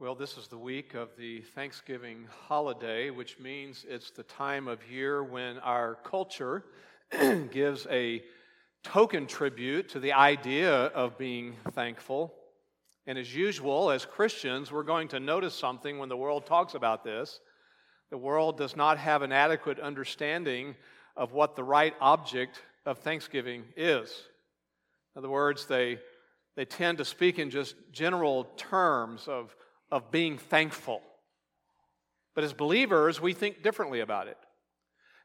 Well, this is the week of the Thanksgiving holiday, which means it's the time of year when our culture gives a token tribute to the idea of being thankful. And as usual, as Christians, we're going to notice something when the world talks about this. The world does not have an adequate understanding of what the right object of thanksgiving is. In other words, they, they tend to speak in just general terms of of being thankful. But as believers, we think differently about it.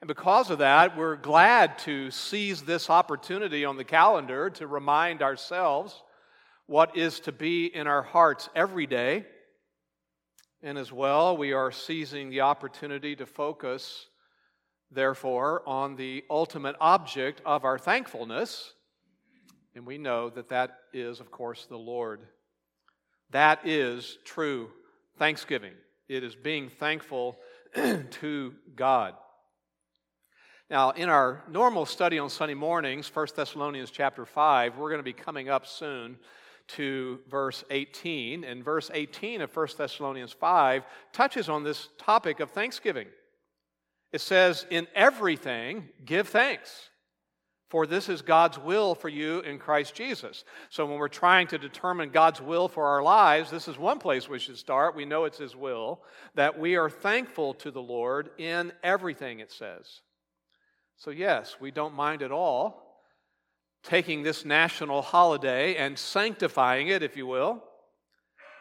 And because of that, we're glad to seize this opportunity on the calendar to remind ourselves what is to be in our hearts every day. And as well, we are seizing the opportunity to focus, therefore, on the ultimate object of our thankfulness. And we know that that is, of course, the Lord that is true thanksgiving. It is being thankful to God. Now, in our normal study on Sunday mornings, 1 Thessalonians chapter 5, we're going to be coming up soon to verse 18. And verse 18 of 1 Thessalonians 5 touches on this topic of thanksgiving. It says, In everything, give thanks for this is God's will for you in Christ Jesus. So, when we're trying to determine God's will for our lives, this is one place we should start. We know it's His will, that we are thankful to the Lord in everything, it says. So, yes, we don't mind at all taking this national holiday and sanctifying it, if you will,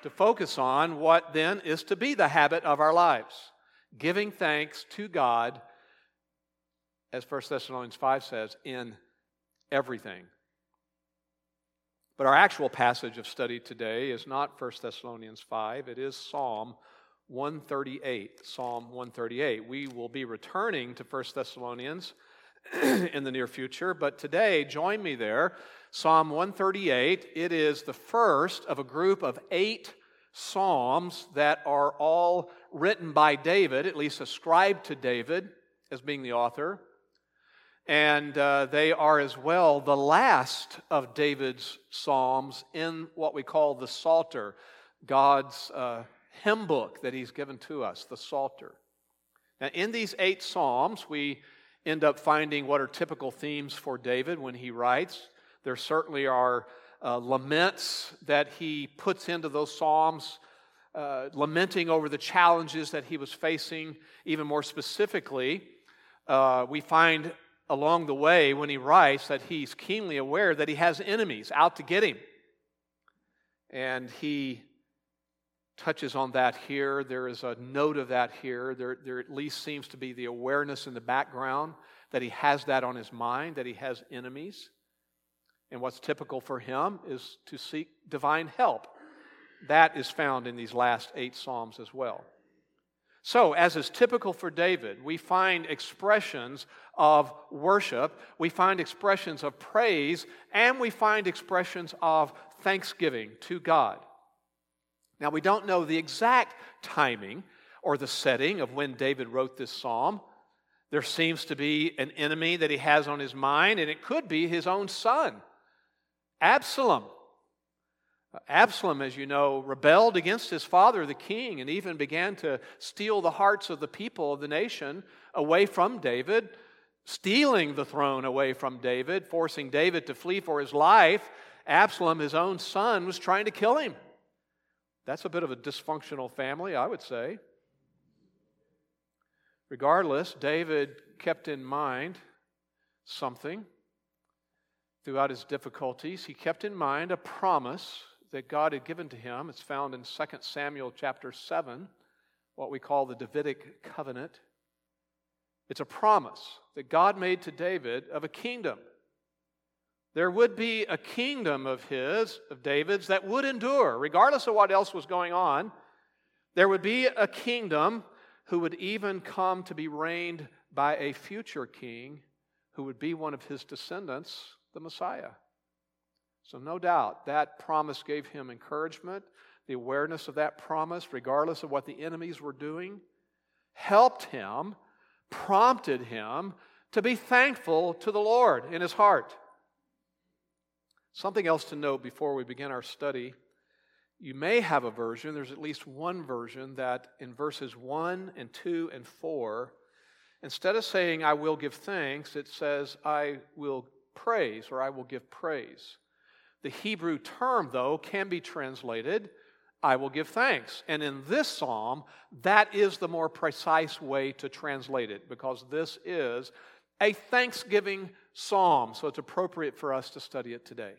to focus on what then is to be the habit of our lives giving thanks to God as 1 Thessalonians 5 says, in everything. But our actual passage of study today is not 1 Thessalonians 5, it is Psalm 138. Psalm 138. We will be returning to 1 Thessalonians in the near future, but today, join me there. Psalm 138, it is the first of a group of eight psalms that are all written by David, at least ascribed to David as being the author. And uh, they are as well the last of David's Psalms in what we call the Psalter, God's uh, hymn book that he's given to us, the Psalter. Now, in these eight Psalms, we end up finding what are typical themes for David when he writes. There certainly are uh, laments that he puts into those Psalms. Uh, lamenting over the challenges that he was facing. Even more specifically, uh, we find along the way when he writes that he's keenly aware that he has enemies out to get him. And he touches on that here. There is a note of that here. There, there at least seems to be the awareness in the background that he has that on his mind, that he has enemies. And what's typical for him is to seek divine help. That is found in these last eight Psalms as well. So, as is typical for David, we find expressions of worship, we find expressions of praise, and we find expressions of thanksgiving to God. Now, we don't know the exact timing or the setting of when David wrote this psalm. There seems to be an enemy that he has on his mind, and it could be his own son, Absalom. Absalom, as you know, rebelled against his father, the king, and even began to steal the hearts of the people of the nation away from David, stealing the throne away from David, forcing David to flee for his life. Absalom, his own son, was trying to kill him. That's a bit of a dysfunctional family, I would say. Regardless, David kept in mind something throughout his difficulties. He kept in mind a promise that God had given to him. It's found in 2 Samuel chapter 7, what we call the Davidic covenant. It's a promise that God made to David of a kingdom. There would be a kingdom of his, of David's, that would endure, regardless of what else was going on. There would be a kingdom who would even come to be reigned by a future king who would be one of his descendants, the Messiah. So, no doubt, that promise gave him encouragement. The awareness of that promise, regardless of what the enemies were doing, helped him, prompted him to be thankful to the Lord in his heart. Something else to note before we begin our study you may have a version, there's at least one version that in verses 1 and 2 and 4, instead of saying, I will give thanks, it says, I will praise or I will give praise. The Hebrew term, though, can be translated, I will give thanks. And in this psalm, that is the more precise way to translate it because this is a thanksgiving psalm. So it's appropriate for us to study it today.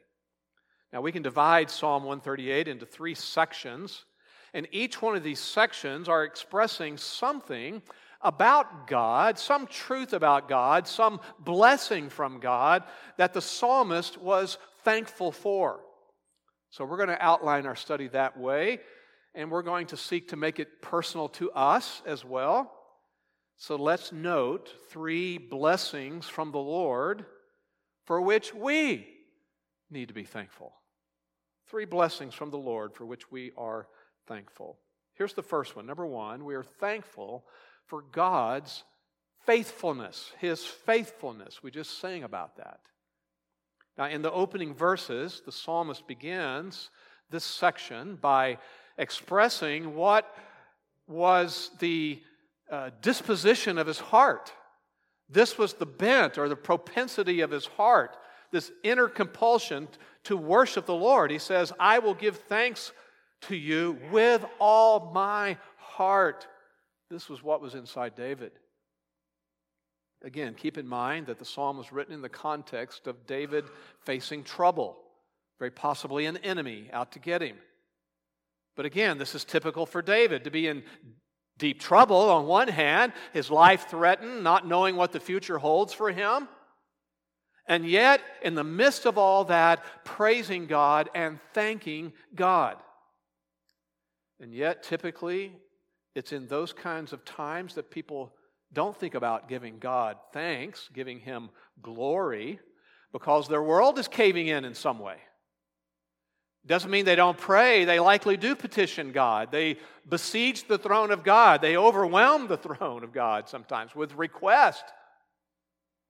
Now, we can divide Psalm 138 into three sections, and each one of these sections are expressing something about God, some truth about God, some blessing from God that the psalmist was thankful for. So, we're going to outline our study that way, and we're going to seek to make it personal to us as well. So, let's note three blessings from the Lord for which we need to be thankful. Three blessings from the Lord for which we are thankful. Here's the first one. Number one, we are thankful for God's faithfulness, His faithfulness. We just sang about that. Now, in the opening verses, the psalmist begins this section by expressing what was the uh, disposition of his heart. This was the bent or the propensity of his heart, this inner compulsion to worship the Lord. He says, I will give thanks to you with all my heart. This was what was inside David. Again, keep in mind that the psalm was written in the context of David facing trouble, very possibly an enemy out to get him. But again, this is typical for David to be in deep trouble on one hand, his life threatened, not knowing what the future holds for him. And yet, in the midst of all that, praising God and thanking God. And yet, typically, it's in those kinds of times that people don't think about giving God thanks, giving Him glory, because their world is caving in in some way. Doesn't mean they don't pray. They likely do petition God. They besiege the throne of God. They overwhelm the throne of God sometimes with request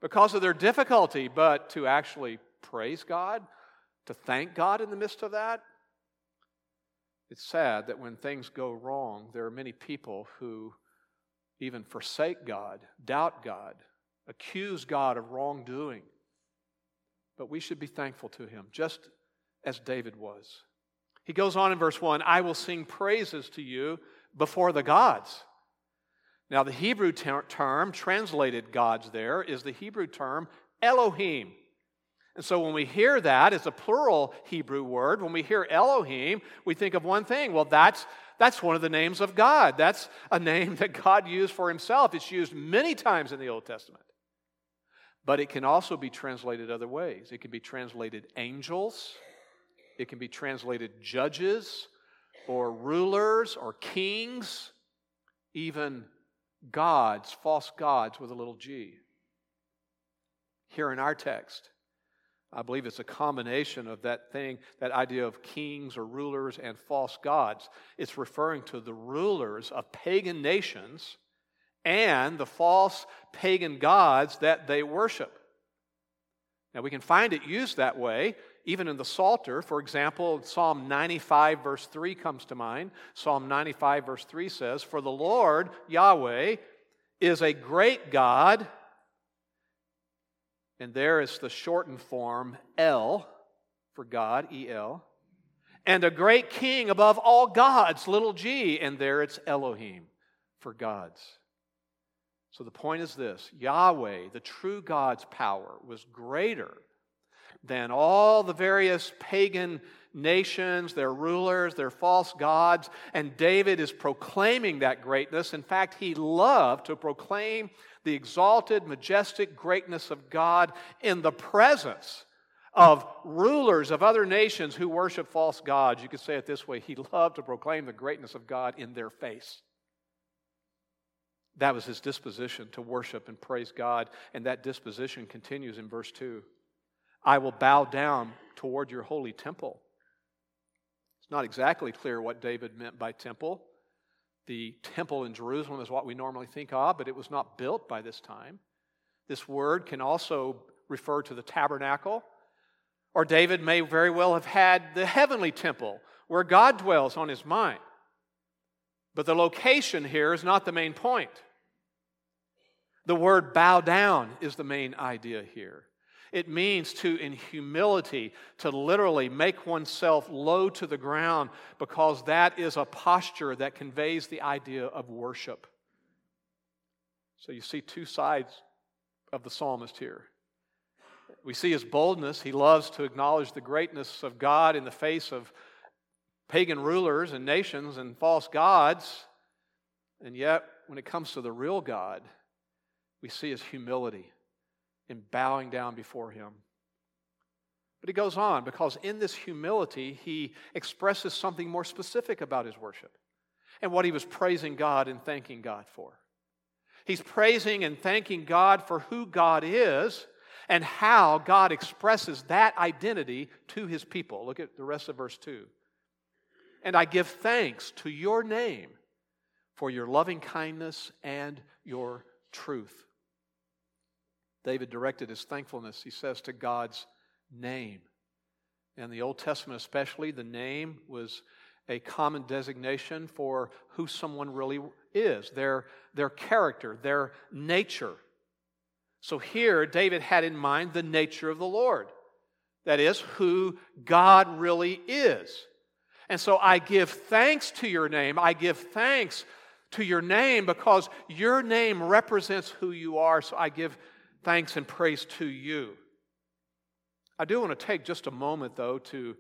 because of their difficulty, but to actually praise God, to thank God in the midst of that. It's sad that when things go wrong, there are many people who even forsake God, doubt God, accuse God of wrongdoing. But we should be thankful to Him, just as David was. He goes on in verse 1 I will sing praises to you before the gods. Now, the Hebrew ter- term translated gods there is the Hebrew term Elohim. And so when we hear that, it's a plural Hebrew word. When we hear Elohim, we think of one thing. Well, that's, that's one of the names of God. That's a name that God used for himself. It's used many times in the Old Testament. But it can also be translated other ways. It can be translated angels, it can be translated judges, or rulers, or kings, even gods, false gods with a little g. Here in our text, I believe it's a combination of that thing, that idea of kings or rulers and false gods. It's referring to the rulers of pagan nations and the false pagan gods that they worship. Now, we can find it used that way even in the Psalter, for example, Psalm 95, verse 3 comes to mind. Psalm 95, verse 3 says, For the Lord, Yahweh, is a great God. And there is the shortened form El for God, E L. And a great king above all gods, little g. And there it's Elohim for gods. So the point is this Yahweh, the true God's power, was greater than all the various pagan nations, their rulers, their false gods. And David is proclaiming that greatness. In fact, he loved to proclaim the exalted, majestic greatness of God in the presence of rulers of other nations who worship false gods. You could say it this way he loved to proclaim the greatness of God in their face. That was his disposition to worship and praise God, and that disposition continues in verse 2. I will bow down toward your holy temple. It's not exactly clear what David meant by temple. The temple in Jerusalem is what we normally think of, but it was not built by this time. This word can also refer to the tabernacle, or David may very well have had the heavenly temple where God dwells on his mind. But the location here is not the main point. The word bow down is the main idea here. It means to, in humility, to literally make oneself low to the ground because that is a posture that conveys the idea of worship. So you see two sides of the psalmist here. We see his boldness. He loves to acknowledge the greatness of God in the face of pagan rulers and nations and false gods. And yet, when it comes to the real God, we see his humility in bowing down before him. But he goes on because in this humility, he expresses something more specific about his worship and what he was praising God and thanking God for. He's praising and thanking God for who God is and how God expresses that identity to his people. Look at the rest of verse 2. And I give thanks to your name for your loving kindness and your truth. David directed his thankfulness, he says, to God's name. In the Old Testament, especially, the name was a common designation for who someone really is, their, their character, their nature. So here, David had in mind the nature of the Lord. That is, who God really is. And so I give thanks to your name. I give thanks to your name because your name represents who you are. So I give thanks and praise to you. I do want to take just a moment, though, to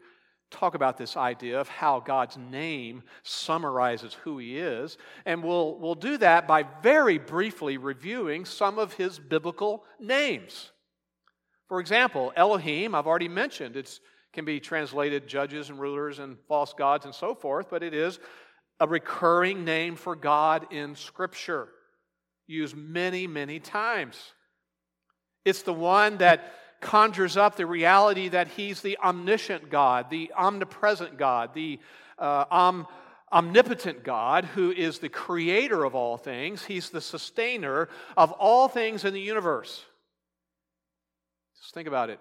talk about this idea of how God's name summarizes who He is. And we'll, we'll do that by very briefly reviewing some of His biblical names. For example, Elohim, I've already mentioned, it can be translated judges and rulers and false gods and so forth, but it is a recurring name for God in Scripture, used many, many times. It's the one that conjures up the reality that He's the omniscient God, the omnipresent God, the uh, om- omnipotent God who is the creator of all things. He's the sustainer of all things in the universe. Just think about it.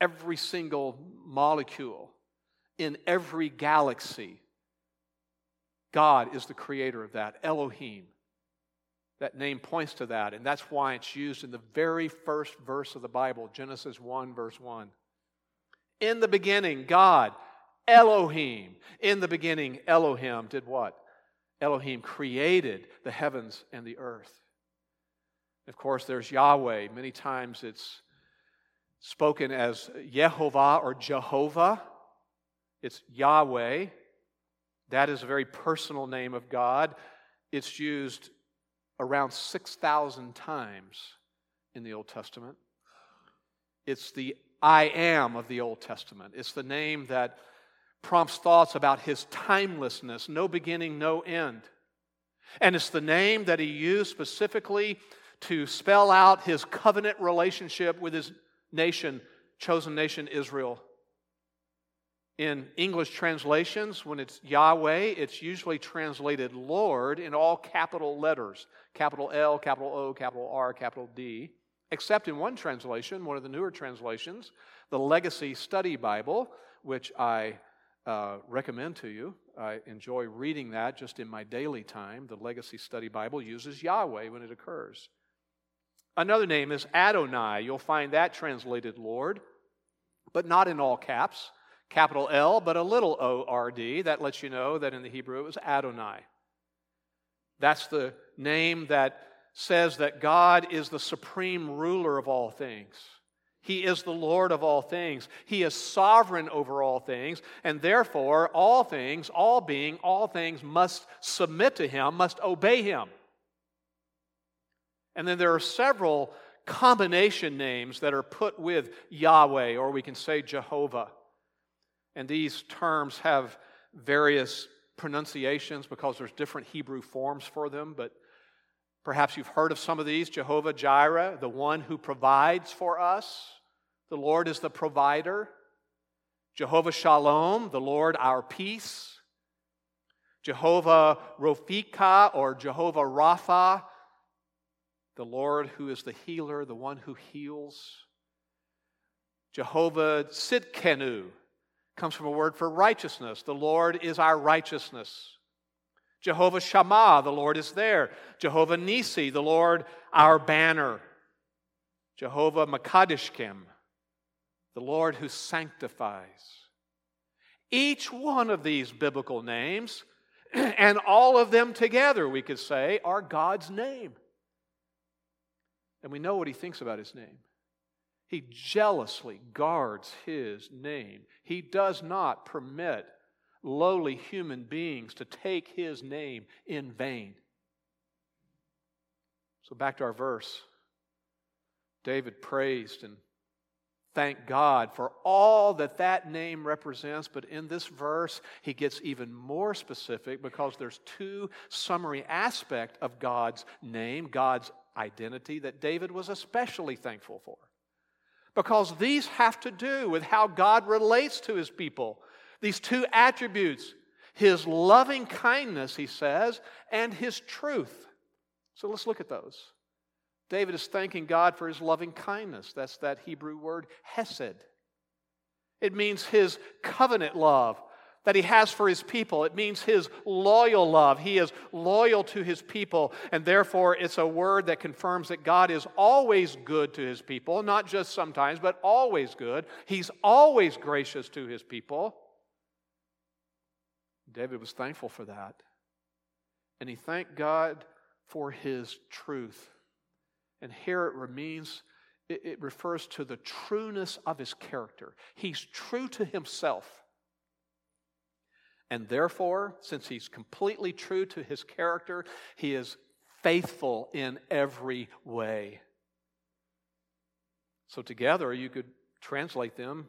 Every single molecule in every galaxy, God is the creator of that, Elohim. That name points to that, and that's why it's used in the very first verse of the Bible, Genesis 1, verse 1. In the beginning, God, Elohim. In the beginning, Elohim did what? Elohim created the heavens and the earth. Of course, there's Yahweh. Many times it's spoken as Yehovah or Jehovah. It's Yahweh. That is a very personal name of God. It's used around 6,000 times in the Old Testament. It's the I am of the Old Testament. It's the name that prompts thoughts about his timelessness, no beginning, no end. And it's the name that he used specifically to spell out his covenant relationship with his nation, chosen nation Israel. In English translations, when it's Yahweh, it's usually translated Lord in all capital letters capital L, capital O, capital R, capital D, except in one translation, one of the newer translations, the Legacy Study Bible, which I uh, recommend to you. I enjoy reading that just in my daily time. The Legacy Study Bible uses Yahweh when it occurs. Another name is Adonai. You'll find that translated Lord, but not in all caps. Capital L, but a little O R D. That lets you know that in the Hebrew it was Adonai. That's the name that says that God is the supreme ruler of all things. He is the Lord of all things. He is sovereign over all things, and therefore, all things, all being, all things must submit to Him, must obey Him. And then there are several combination names that are put with Yahweh, or we can say Jehovah. And these terms have various pronunciations because there's different Hebrew forms for them, but perhaps you've heard of some of these Jehovah Jireh, the one who provides for us. The Lord is the provider. Jehovah Shalom, the Lord our peace. Jehovah Rophika or Jehovah Rapha, the Lord who is the healer, the one who heals. Jehovah Sidkenu, comes from a word for righteousness. The Lord is our righteousness. Jehovah Shammah, the Lord is there. Jehovah Nisi, the Lord our banner. Jehovah Makadishkim, the Lord who sanctifies. Each one of these biblical names, and all of them together, we could say, are God's name. And we know what he thinks about his name. He jealously guards his name. He does not permit lowly human beings to take his name in vain. So, back to our verse. David praised and thanked God for all that that name represents. But in this verse, he gets even more specific because there's two summary aspects of God's name, God's identity, that David was especially thankful for. Because these have to do with how God relates to his people. These two attributes his loving kindness, he says, and his truth. So let's look at those. David is thanking God for his loving kindness. That's that Hebrew word hesed. It means his covenant love that he has for his people. It means his loyal love. He is loyal to his people, and therefore it's a word that confirms that God is always good to his people, not just sometimes, but always good. He's always gracious to his people. David was thankful for that. And he thanked God for his truth. And here it means it refers to the trueness of his character. He's true to himself. And therefore, since he's completely true to his character, he is faithful in every way. So, together, you could translate them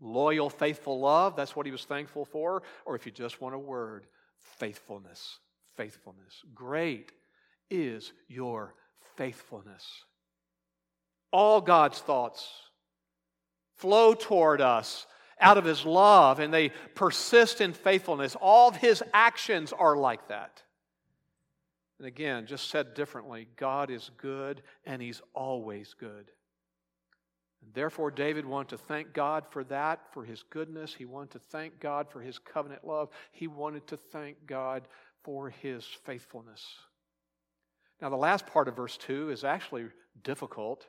loyal, faithful love. That's what he was thankful for. Or if you just want a word, faithfulness. Faithfulness. Great is your faithfulness. All God's thoughts flow toward us out of his love and they persist in faithfulness. All of his actions are like that. And again, just said differently, God is good and he's always good. And therefore, David wanted to thank God for that, for his goodness. He wanted to thank God for his covenant love. He wanted to thank God for his faithfulness. Now, the last part of verse 2 is actually difficult.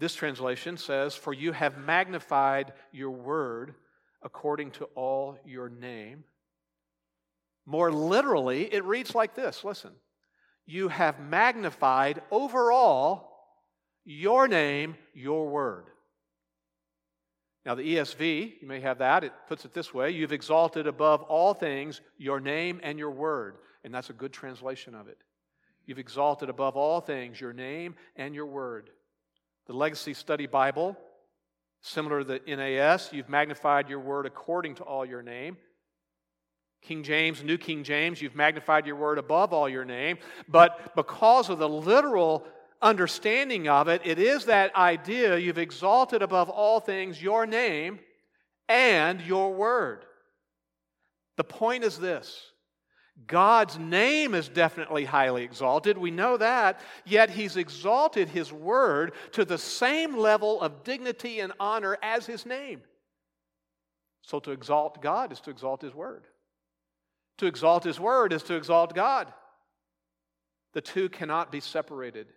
This translation says, For you have magnified your word according to all your name. More literally, it reads like this listen, you have magnified overall your name, your word. Now, the ESV, you may have that, it puts it this way You've exalted above all things your name and your word. And that's a good translation of it. You've exalted above all things your name and your word. The Legacy Study Bible, similar to the NAS, you've magnified your word according to all your name. King James, New King James, you've magnified your word above all your name. But because of the literal understanding of it, it is that idea you've exalted above all things your name and your word. The point is this God's name is definitely highly exalted. We know that. Yet he's exalted his word to the same level of dignity and honor as his name. So to exalt God is to exalt his word. To exalt his word is to exalt God. The two cannot be separated.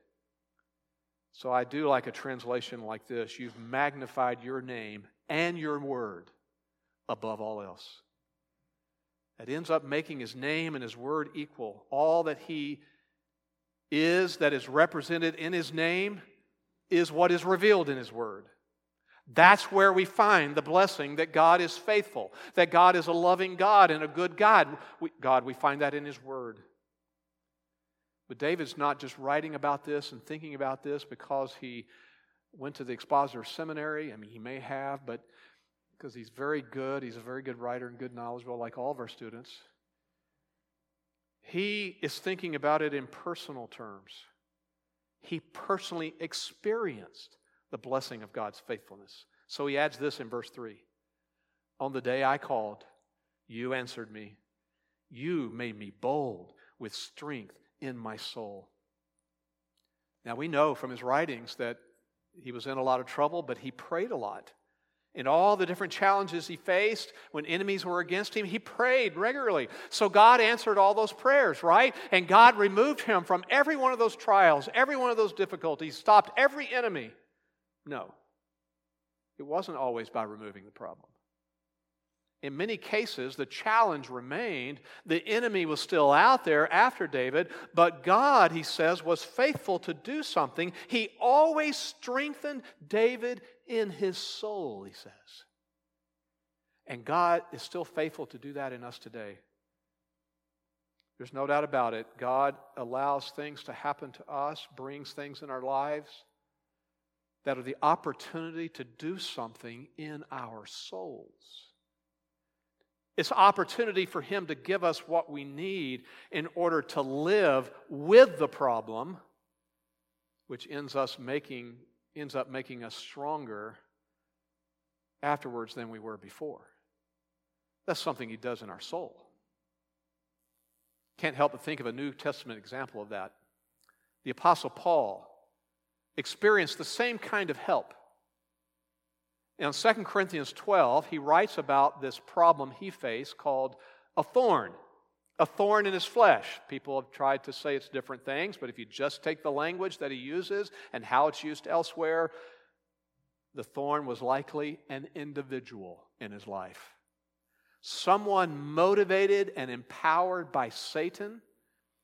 So I do like a translation like this You've magnified your name and your word above all else. It ends up making his name and his word equal. All that he is, that is represented in his name, is what is revealed in his word. That's where we find the blessing that God is faithful, that God is a loving God and a good God. We, God, we find that in his word. But David's not just writing about this and thinking about this because he went to the expositor seminary. I mean, he may have, but because he's very good. He's a very good writer and good knowledgeable, like all of our students. He is thinking about it in personal terms. He personally experienced the blessing of God's faithfulness. So he adds this in verse 3 On the day I called, you answered me. You made me bold with strength in my soul. Now we know from his writings that he was in a lot of trouble, but he prayed a lot. In all the different challenges he faced when enemies were against him, he prayed regularly. So God answered all those prayers, right? And God removed him from every one of those trials, every one of those difficulties, stopped every enemy. No, it wasn't always by removing the problem. In many cases, the challenge remained. The enemy was still out there after David, but God, he says, was faithful to do something. He always strengthened David in his soul, he says. And God is still faithful to do that in us today. There's no doubt about it. God allows things to happen to us, brings things in our lives that are the opportunity to do something in our souls. It's opportunity for Him to give us what we need in order to live with the problem, which ends, us making, ends up making us stronger afterwards than we were before. That's something He does in our soul. Can't help but think of a New Testament example of that. The Apostle Paul experienced the same kind of help. In 2 Corinthians 12, he writes about this problem he faced called a thorn. A thorn in his flesh. People have tried to say it's different things, but if you just take the language that he uses and how it's used elsewhere, the thorn was likely an individual in his life. Someone motivated and empowered by Satan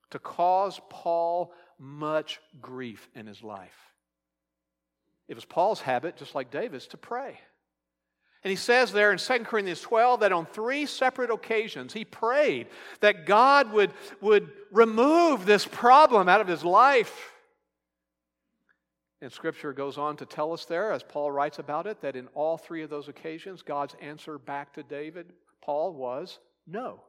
to cause Paul much grief in his life. It was Paul's habit, just like David's, to pray. And he says there in 2 Corinthians 12 that on three separate occasions he prayed that God would, would remove this problem out of his life. And scripture goes on to tell us there, as Paul writes about it, that in all three of those occasions, God's answer back to David, Paul, was no.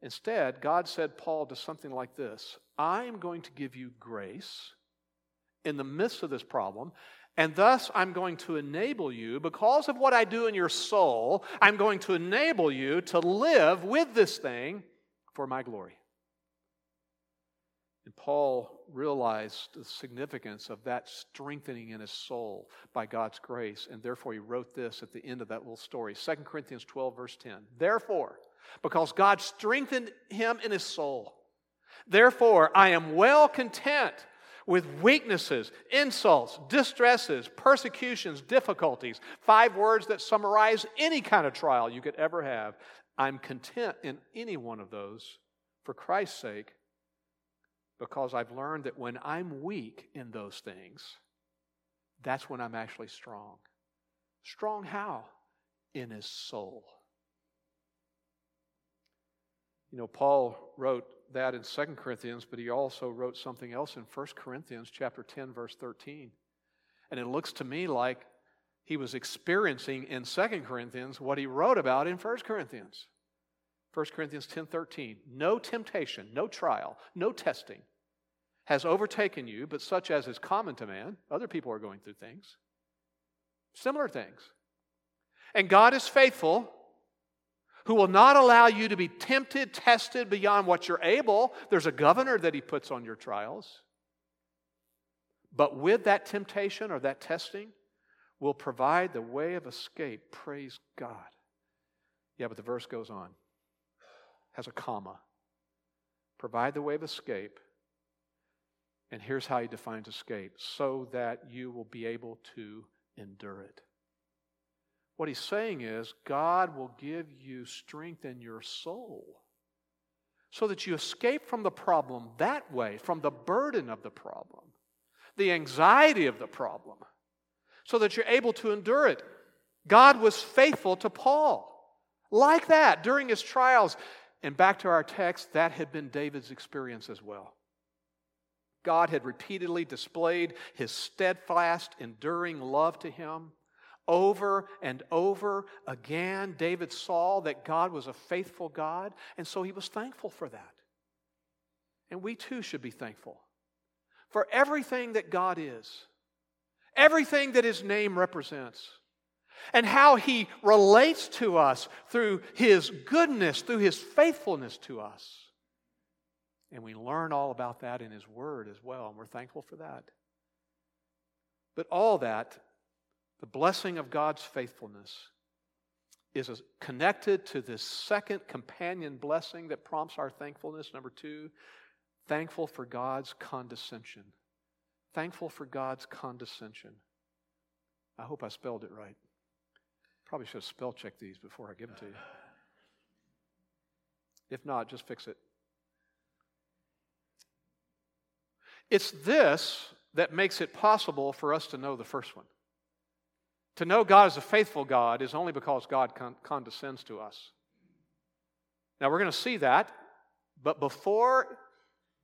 Instead, God said Paul to something like this I'm going to give you grace in the midst of this problem. And thus, I'm going to enable you, because of what I do in your soul, I'm going to enable you to live with this thing for my glory. And Paul realized the significance of that strengthening in his soul by God's grace, and therefore he wrote this at the end of that little story 2 Corinthians 12, verse 10. Therefore, because God strengthened him in his soul, therefore I am well content with weaknesses, insults, distresses, persecutions, difficulties. Five words that summarize any kind of trial you could ever have. I'm content in any one of those for Christ's sake because I've learned that when I'm weak in those things, that's when I'm actually strong. Strong how? In his soul. You know, Paul wrote that in 2 Corinthians, but he also wrote something else in 1 Corinthians chapter 10 verse 13. And it looks to me like he was experiencing in 2 Corinthians what he wrote about in 1 Corinthians. 1 Corinthians 10:13 No temptation, no trial, no testing has overtaken you but such as is common to man. Other people are going through things. Similar things. And God is faithful who will not allow you to be tempted, tested beyond what you're able. There's a governor that he puts on your trials. But with that temptation or that testing, will provide the way of escape. Praise God. Yeah, but the verse goes on, has a comma. Provide the way of escape. And here's how he defines escape so that you will be able to endure it. What he's saying is, God will give you strength in your soul so that you escape from the problem that way, from the burden of the problem, the anxiety of the problem, so that you're able to endure it. God was faithful to Paul like that during his trials. And back to our text, that had been David's experience as well. God had repeatedly displayed his steadfast, enduring love to him. Over and over again, David saw that God was a faithful God, and so he was thankful for that. And we too should be thankful for everything that God is, everything that his name represents, and how he relates to us through his goodness, through his faithfulness to us. And we learn all about that in his word as well, and we're thankful for that. But all that The blessing of God's faithfulness is connected to this second companion blessing that prompts our thankfulness. Number two, thankful for God's condescension. Thankful for God's condescension. I hope I spelled it right. Probably should have spell checked these before I give them to you. If not, just fix it. It's this that makes it possible for us to know the first one. To know God as a faithful God is only because God con- condescends to us. Now, we're going to see that, but before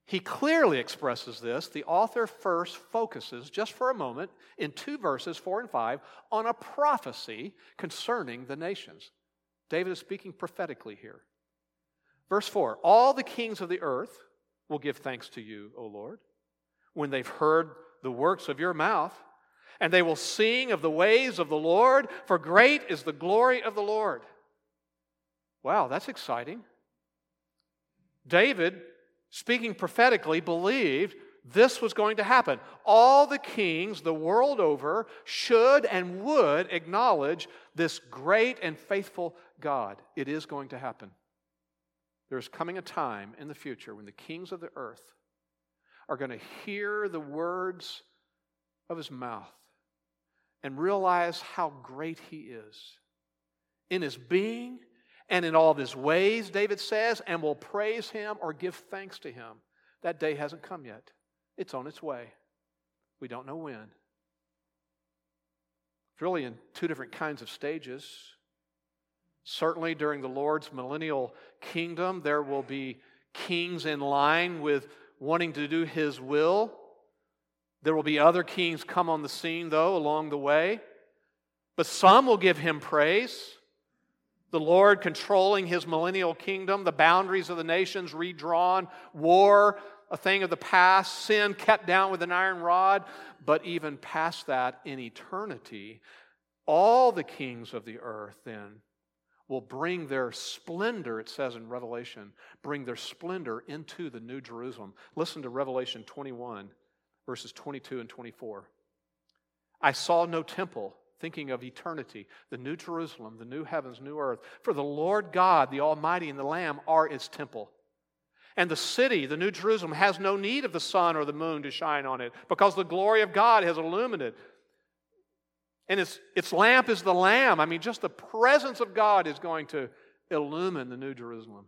he clearly expresses this, the author first focuses, just for a moment, in two verses, four and five, on a prophecy concerning the nations. David is speaking prophetically here. Verse 4 All the kings of the earth will give thanks to you, O Lord, when they've heard the works of your mouth, and they will sing of the ways of the Lord, for great is the glory of the Lord. Wow, that's exciting. David, speaking prophetically, believed this was going to happen. All the kings the world over should and would acknowledge this great and faithful God. It is going to happen. There's coming a time in the future when the kings of the earth are going to hear the words of his mouth and realize how great he is in his being and in all of his ways, David says, and will praise him or give thanks to him. That day hasn't come yet, it's on its way. We don't know when. It's really in two different kinds of stages. Certainly, during the Lord's millennial kingdom, there will be kings in line with wanting to do his will. There will be other kings come on the scene, though, along the way. But some will give him praise. The Lord controlling his millennial kingdom, the boundaries of the nations redrawn, war a thing of the past, sin kept down with an iron rod. But even past that, in eternity, all the kings of the earth then will bring their splendor, it says in Revelation, bring their splendor into the New Jerusalem. Listen to Revelation 21, verses 22 and 24. I saw no temple, thinking of eternity, the New Jerusalem, the new heavens, new earth. For the Lord God, the Almighty, and the Lamb are its temple. And the city, the New Jerusalem, has no need of the sun or the moon to shine on it, because the glory of God has illuminated it and its, its lamp is the Lamb. I mean, just the presence of God is going to illumine the New Jerusalem.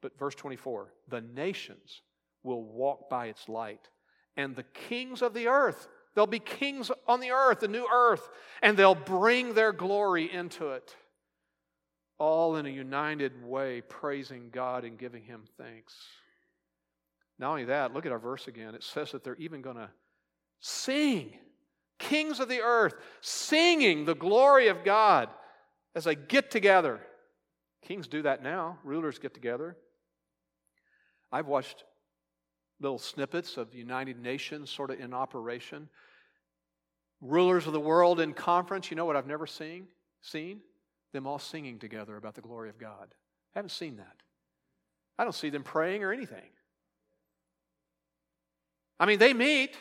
But verse 24 the nations will walk by its light, and the kings of the earth, there'll be kings on the earth, the new earth, and they'll bring their glory into it. All in a united way, praising God and giving Him thanks. Not only that, look at our verse again. It says that they're even going to sing kings of the earth, singing the glory of God as they get together. Kings do that now, rulers get together. I've watched little snippets of United Nations sort of in operation. Rulers of the world in conference, you know what I've never seen? Seen? Them all singing together about the glory of God. I haven't seen that. I don't see them praying or anything. I mean, they meet,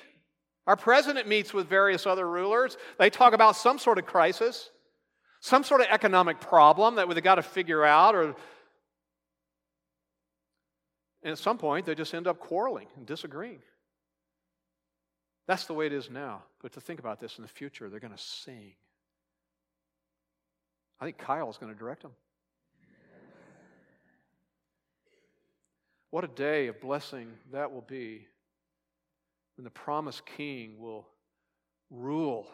our president meets with various other rulers. They talk about some sort of crisis, some sort of economic problem that they've got to figure out, or and at some point they just end up quarreling and disagreeing. That's the way it is now. But to think about this in the future, they're going to sing. I think Kyle's going to direct them. What a day of blessing that will be when the promised king will rule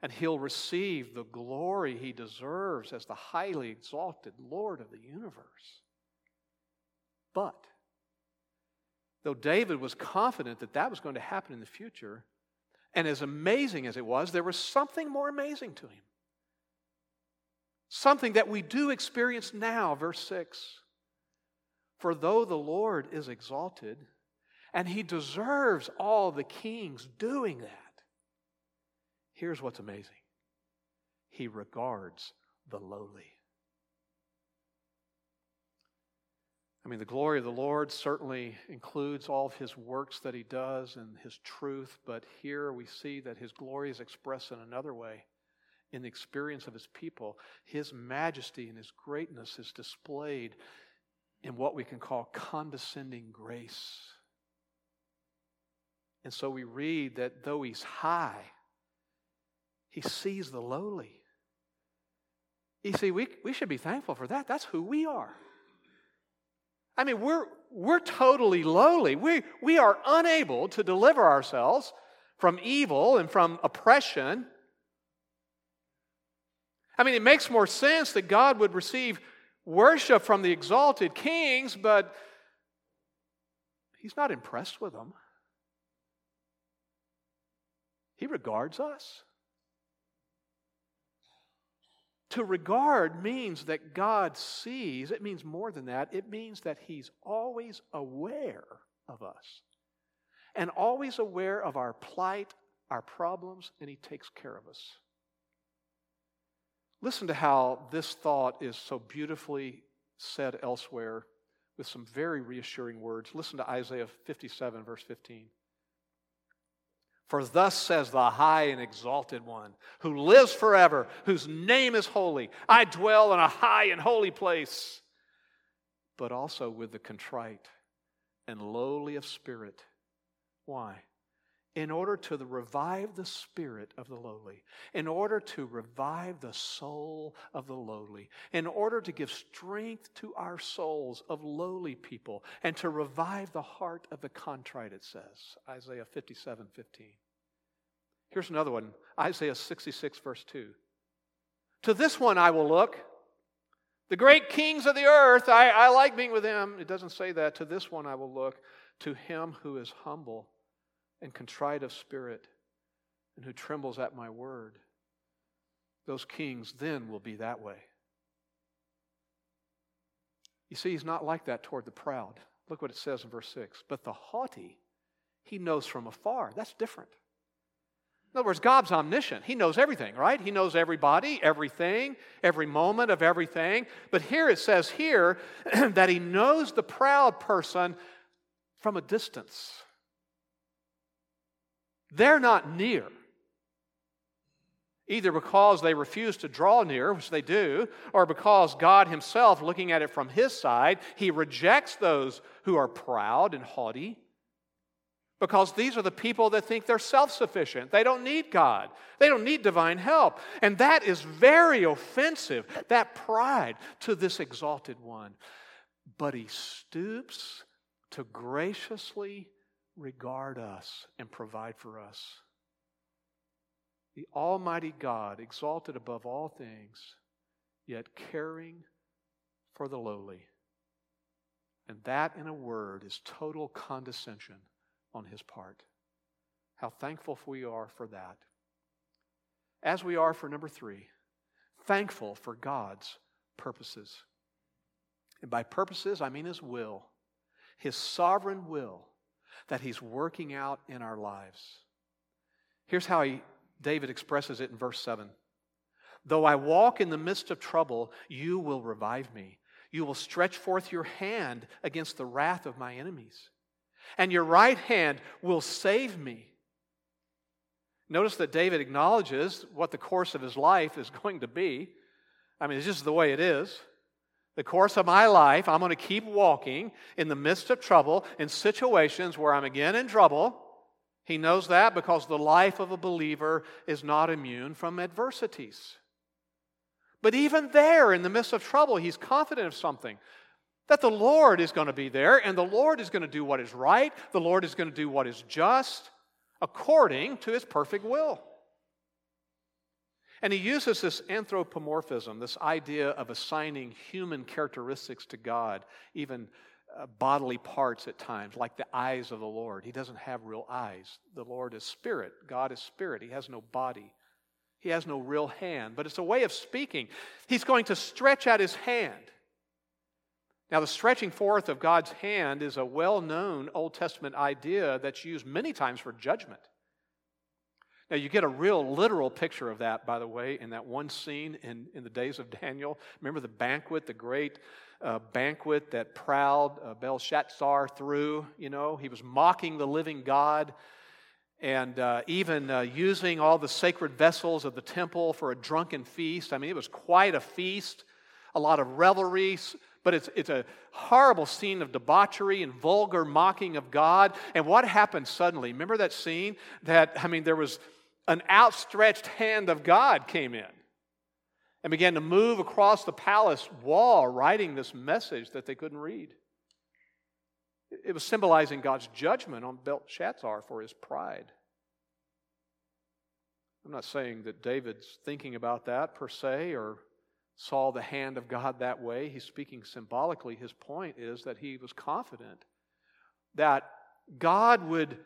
and he'll receive the glory he deserves as the highly exalted Lord of the universe. But, though David was confident that that was going to happen in the future, and as amazing as it was, there was something more amazing to him. Something that we do experience now, verse 6. For though the Lord is exalted, and he deserves all the kings doing that. Here's what's amazing he regards the lowly. I mean, the glory of the Lord certainly includes all of his works that he does and his truth, but here we see that his glory is expressed in another way in the experience of his people. His majesty and his greatness is displayed in what we can call condescending grace. And so we read that though he's high, he sees the lowly. You see, we, we should be thankful for that. That's who we are. I mean, we're, we're totally lowly. We, we are unable to deliver ourselves from evil and from oppression. I mean, it makes more sense that God would receive worship from the exalted kings, but He's not impressed with them. He regards us. To regard means that God sees, it means more than that. It means that He's always aware of us and always aware of our plight, our problems, and He takes care of us. Listen to how this thought is so beautifully said elsewhere with some very reassuring words. Listen to Isaiah 57, verse 15. For thus says the high and exalted one, who lives forever, whose name is holy. I dwell in a high and holy place, but also with the contrite and lowly of spirit. Why? In order to revive the spirit of the lowly, in order to revive the soul of the lowly, in order to give strength to our souls of lowly people, and to revive the heart of the contrite, it says. Isaiah 57 15. Here's another one Isaiah 66, verse 2. To this one I will look. The great kings of the earth, I, I like being with them. It doesn't say that. To this one I will look. To him who is humble and contrite of spirit and who trembles at my word. Those kings then will be that way. You see, he's not like that toward the proud. Look what it says in verse 6. But the haughty, he knows from afar. That's different. In other words, God's omniscient. He knows everything, right? He knows everybody, everything, every moment of everything. But here it says here that he knows the proud person from a distance. They're not near. Either because they refuse to draw near, which they do, or because God Himself, looking at it from His side, He rejects those who are proud and haughty. Because these are the people that think they're self sufficient. They don't need God. They don't need divine help. And that is very offensive, that pride to this exalted one. But he stoops to graciously regard us and provide for us. The Almighty God, exalted above all things, yet caring for the lowly. And that, in a word, is total condescension on his part. How thankful we are for that. As we are for number three, thankful for God's purposes. And by purposes, I mean his will, his sovereign will that he's working out in our lives. Here's how he, David expresses it in verse 7 Though I walk in the midst of trouble, you will revive me. You will stretch forth your hand against the wrath of my enemies and your right hand will save me. Notice that David acknowledges what the course of his life is going to be. I mean, it's just the way it is. The course of my life, I'm going to keep walking in the midst of trouble, in situations where I'm again in trouble. He knows that because the life of a believer is not immune from adversities. But even there, in the midst of trouble, he's confident of something that the Lord is going to be there and the Lord is going to do what is right, the Lord is going to do what is just according to his perfect will. And he uses this anthropomorphism, this idea of assigning human characteristics to God, even uh, bodily parts at times, like the eyes of the Lord. He doesn't have real eyes. The Lord is spirit. God is spirit. He has no body. He has no real hand, but it's a way of speaking. He's going to stretch out his hand now, the stretching forth of God's hand is a well known Old Testament idea that's used many times for judgment. Now, you get a real literal picture of that, by the way, in that one scene in, in the days of Daniel. Remember the banquet, the great uh, banquet that proud uh, Belshazzar threw? You know, he was mocking the living God and uh, even uh, using all the sacred vessels of the temple for a drunken feast. I mean, it was quite a feast, a lot of revelry, but it's, it's a horrible scene of debauchery and vulgar mocking of God. And what happened suddenly? Remember that scene? That, I mean, there was an outstretched hand of God came in and began to move across the palace wall, writing this message that they couldn't read. It was symbolizing God's judgment on Belshazzar for his pride. I'm not saying that David's thinking about that per se or saw the hand of God that way. He's speaking symbolically. His point is that he was confident that God would,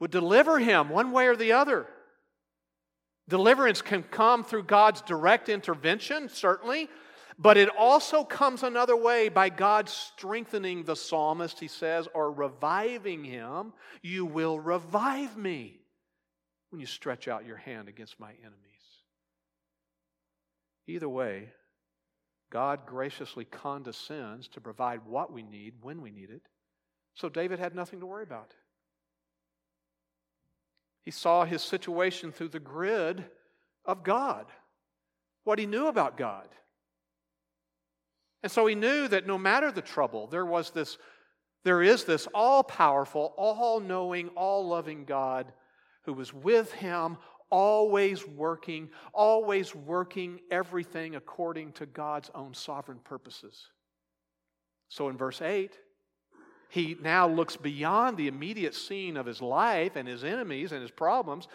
would deliver him one way or the other. Deliverance can come through God's direct intervention, certainly, but it also comes another way by God strengthening the psalmist, he says, or reviving him. You will revive me when you stretch out your hand against my enemies. Either way, God graciously condescends to provide what we need when we need it. So David had nothing to worry about. He saw his situation through the grid of God, what he knew about God. And so he knew that no matter the trouble, there was this there is this all-powerful, all-knowing, all-loving God who was with him always working, always working everything according to God's own sovereign purposes. So in verse 8, he now looks beyond the immediate scene of his life and his enemies and his problems,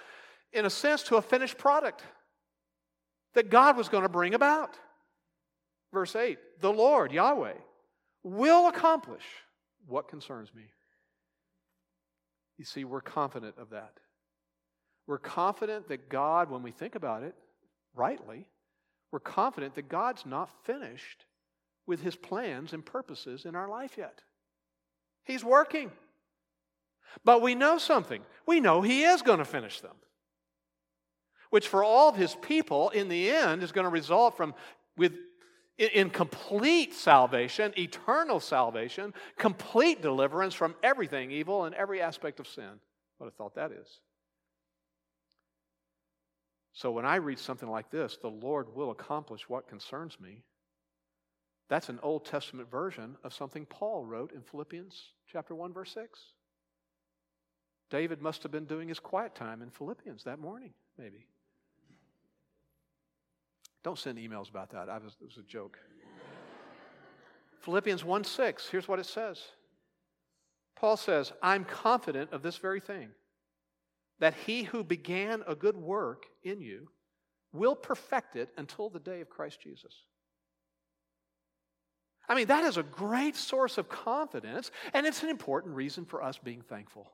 in a sense, to a finished product that God was going to bring about. Verse 8 The Lord, Yahweh, will accomplish what concerns me. You see, we're confident of that. We're confident that God, when we think about it rightly, we're confident that God's not finished with his plans and purposes in our life yet. He's working. But we know something. We know he is going to finish them. Which for all of his people in the end is going to result from with in complete salvation, eternal salvation, complete deliverance from everything evil and every aspect of sin. What a thought that is. So when I read something like this, the Lord will accomplish what concerns me. That's an Old Testament version of something Paul wrote in Philippians chapter 1 verse 6. David must have been doing his quiet time in Philippians that morning, maybe. Don't send emails about that. Was, it was a joke. Philippians 1 6, here's what it says. Paul says, I'm confident of this very thing that he who began a good work in you will perfect it until the day of Christ Jesus. I mean, that is a great source of confidence, and it's an important reason for us being thankful.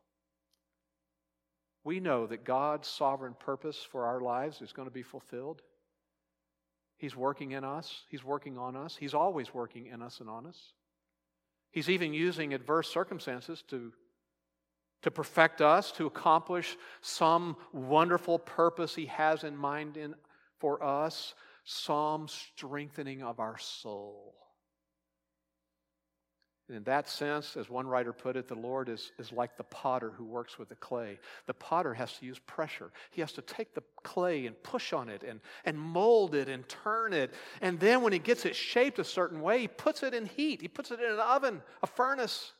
We know that God's sovereign purpose for our lives is going to be fulfilled. He's working in us, He's working on us, He's always working in us and on us. He's even using adverse circumstances to to perfect us, to accomplish some wonderful purpose He has in mind in, for us, some strengthening of our soul. In that sense, as one writer put it, the Lord is, is like the potter who works with the clay. The potter has to use pressure. He has to take the clay and push on it and, and mold it and turn it. And then when he gets it shaped a certain way, he puts it in heat. He puts it in an oven, a furnace.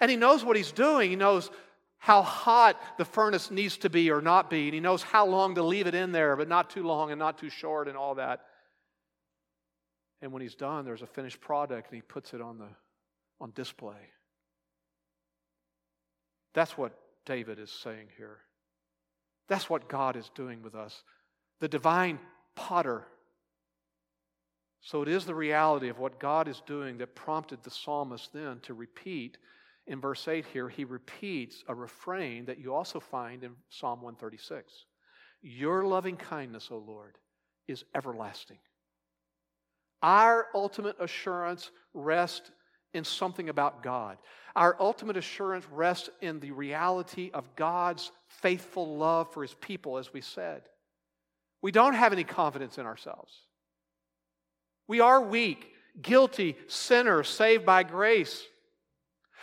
And he knows what he's doing. He knows how hot the furnace needs to be or not be. And he knows how long to leave it in there, but not too long and not too short and all that. And when he's done, there's a finished product and he puts it on, the, on display. That's what David is saying here. That's what God is doing with us. The divine potter. So it is the reality of what God is doing that prompted the psalmist then to repeat in verse 8 here, he repeats a refrain that you also find in Psalm 136 Your loving kindness, O Lord, is everlasting. Our ultimate assurance rests in something about God. Our ultimate assurance rests in the reality of God's faithful love for his people, as we said. We don't have any confidence in ourselves. We are weak, guilty sinners saved by grace.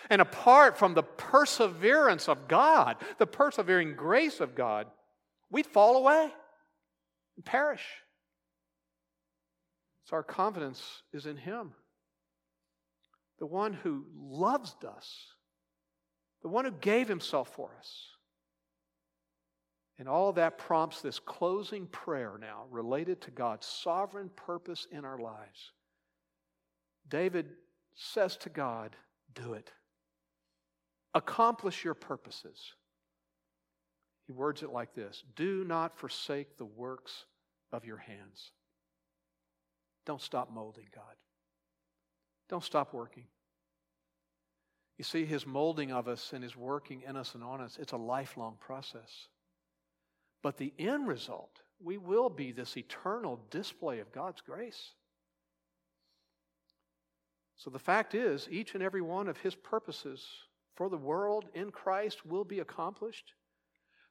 And apart from the perseverance of God, the persevering grace of God, we'd fall away and perish. So our confidence is in Him, the one who loves us, the one who gave Himself for us. And all that prompts this closing prayer now related to God's sovereign purpose in our lives. David says to God, Do it. Accomplish your purposes. He words it like this Do not forsake the works of your hands. Don't stop molding, God. Don't stop working. You see, His molding of us and His working in us and on us, it's a lifelong process. But the end result, we will be this eternal display of God's grace. So the fact is, each and every one of His purposes for the world in Christ will be accomplished.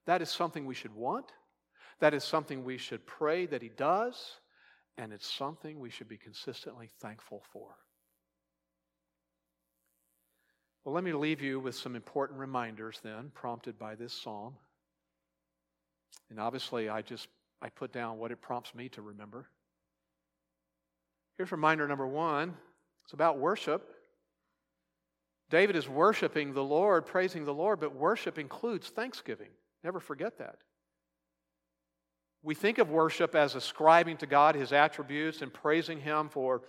That is something we should want. That is something we should pray that He does. And it's something we should be consistently thankful for. Well, let me leave you with some important reminders then, prompted by this psalm. And obviously, I just I put down what it prompts me to remember. Here's reminder number one it's about worship. David is worshiping the Lord, praising the Lord, but worship includes thanksgiving. Never forget that. We think of worship as ascribing to God his attributes and praising him for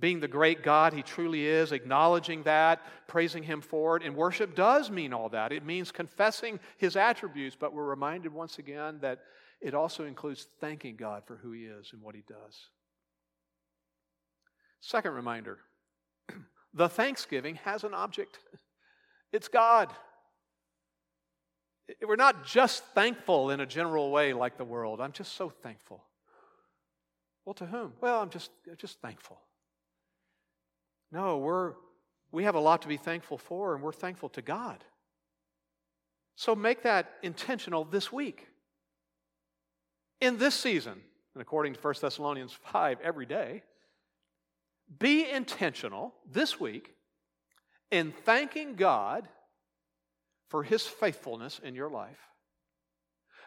being the great God he truly is, acknowledging that, praising him for it. And worship does mean all that. It means confessing his attributes, but we're reminded once again that it also includes thanking God for who he is and what he does. Second reminder the thanksgiving has an object it's God. We're not just thankful in a general way like the world. I'm just so thankful. Well, to whom? Well, I'm just, just thankful. No, we're, we have a lot to be thankful for, and we're thankful to God. So make that intentional this week. In this season, and according to 1 Thessalonians 5, every day, be intentional this week in thanking God for his faithfulness in your life.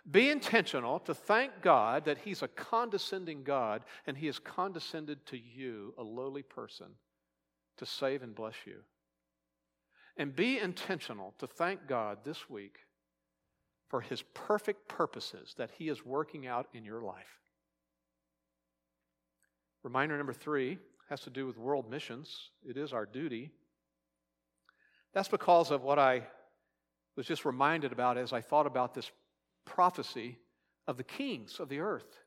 Be intentional to thank God that he's a condescending God and he has condescended to you, a lowly person to save and bless you. And be intentional to thank God this week for his perfect purposes that he is working out in your life. Reminder number three has to do with world missions. It is our duty. That's because of what I was just reminded about as I thought about this prophecy of the kings of the earth.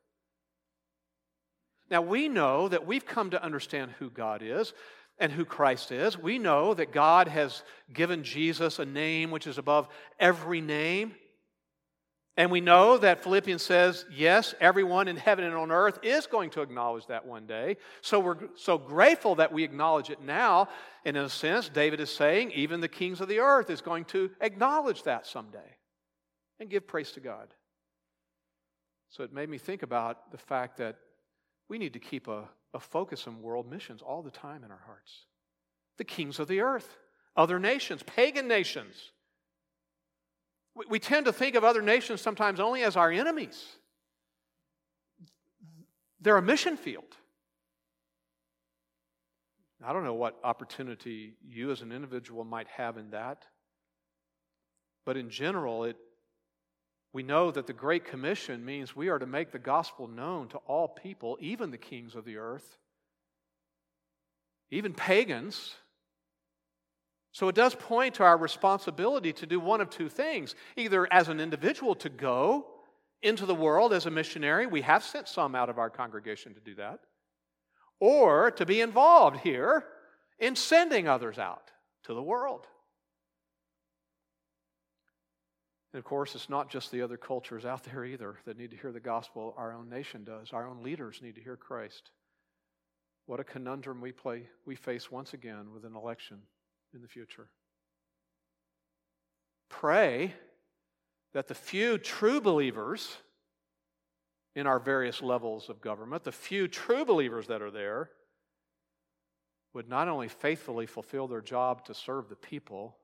Now, we know that we've come to understand who God is and who Christ is. We know that God has given Jesus a name which is above every name. And we know that Philippians says, yes, everyone in heaven and on earth is going to acknowledge that one day. So we're so grateful that we acknowledge it now. And in a sense, David is saying, even the kings of the earth is going to acknowledge that someday and give praise to God. So it made me think about the fact that we need to keep a a focus on world missions all the time in our hearts. The kings of the earth, other nations, pagan nations. We, we tend to think of other nations sometimes only as our enemies. They're a mission field. I don't know what opportunity you as an individual might have in that, but in general, it, we know that the Great Commission means we are to make the gospel known to all people, even the kings of the earth, even pagans. So it does point to our responsibility to do one of two things either as an individual to go into the world as a missionary, we have sent some out of our congregation to do that, or to be involved here in sending others out to the world. And of course, it's not just the other cultures out there either that need to hear the gospel. Our own nation does. Our own leaders need to hear Christ. What a conundrum we play we face once again with an election in the future. Pray that the few true believers in our various levels of government, the few true believers that are there, would not only faithfully fulfill their job to serve the people,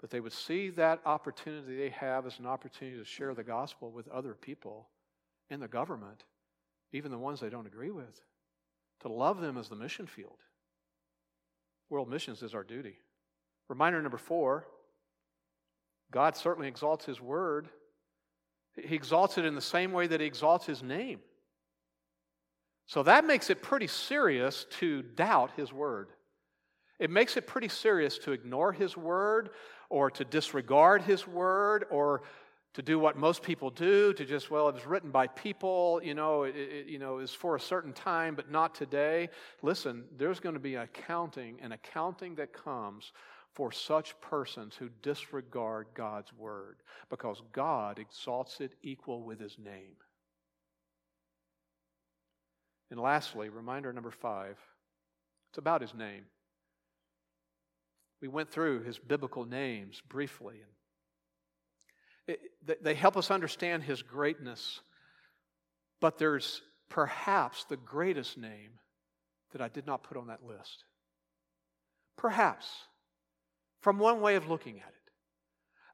but they would see that opportunity they have as an opportunity to share the gospel with other people in the government, even the ones they don't agree with, to love them as the mission field. World missions is our duty. Reminder number four God certainly exalts His word. He exalts it in the same way that He exalts His name. So that makes it pretty serious to doubt His word. It makes it pretty serious to ignore His word or to disregard His word or to do what most people do to just well it was written by people you know it, it you know is for a certain time but not today listen there's going to be accounting an accounting that comes for such persons who disregard God's word because God exalts it equal with his name. And lastly, reminder number five it's about his name. We went through his biblical names briefly, and they help us understand his greatness. But there's perhaps the greatest name that I did not put on that list. Perhaps from one way of looking at it.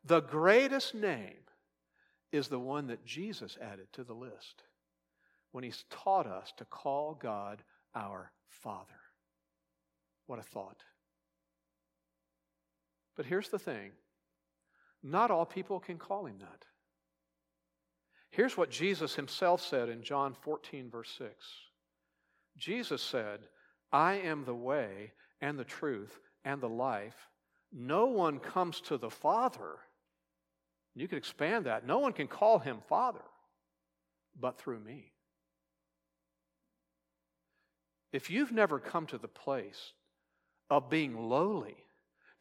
The greatest name is the one that Jesus added to the list when he's taught us to call God our Father. What a thought. But here's the thing not all people can call him that. Here's what Jesus himself said in John 14, verse 6. Jesus said, I am the way and the truth and the life. No one comes to the Father. You could expand that. No one can call him Father but through me. If you've never come to the place of being lowly,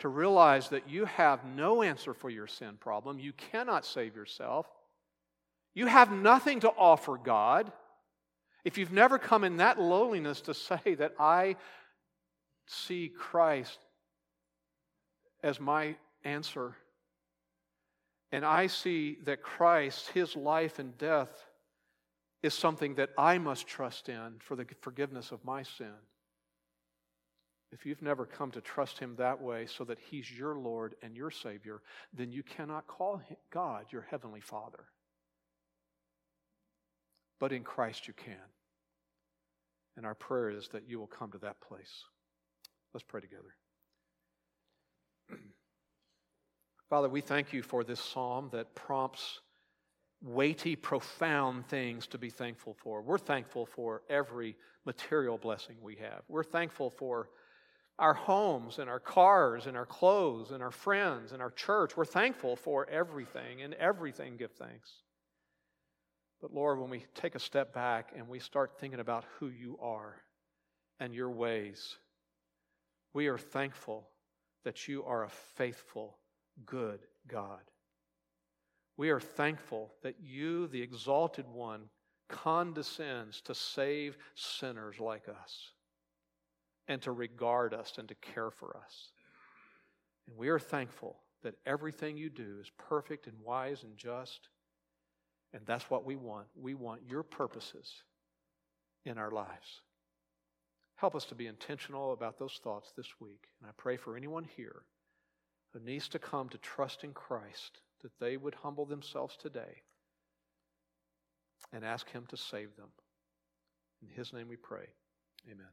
to realize that you have no answer for your sin problem, you cannot save yourself, you have nothing to offer God. If you've never come in that lowliness to say that I see Christ as my answer. And I see that Christ, his life and death, is something that I must trust in for the forgiveness of my sin. If you've never come to trust him that way so that he's your Lord and your Savior, then you cannot call God your Heavenly Father. But in Christ you can. And our prayer is that you will come to that place. Let's pray together. Father, we thank you for this psalm that prompts weighty, profound things to be thankful for. We're thankful for every material blessing we have. We're thankful for our homes and our cars and our clothes and our friends and our church. We're thankful for everything, and everything give thanks. But Lord, when we take a step back and we start thinking about who you are and your ways, we are thankful that you are a faithful, good God. We are thankful that you, the exalted one, condescends to save sinners like us and to regard us and to care for us. And we are thankful that everything you do is perfect and wise and just. And that's what we want. We want your purposes in our lives. Help us to be intentional about those thoughts this week. And I pray for anyone here who needs to come to trust in Christ that they would humble themselves today and ask Him to save them. In His name we pray. Amen.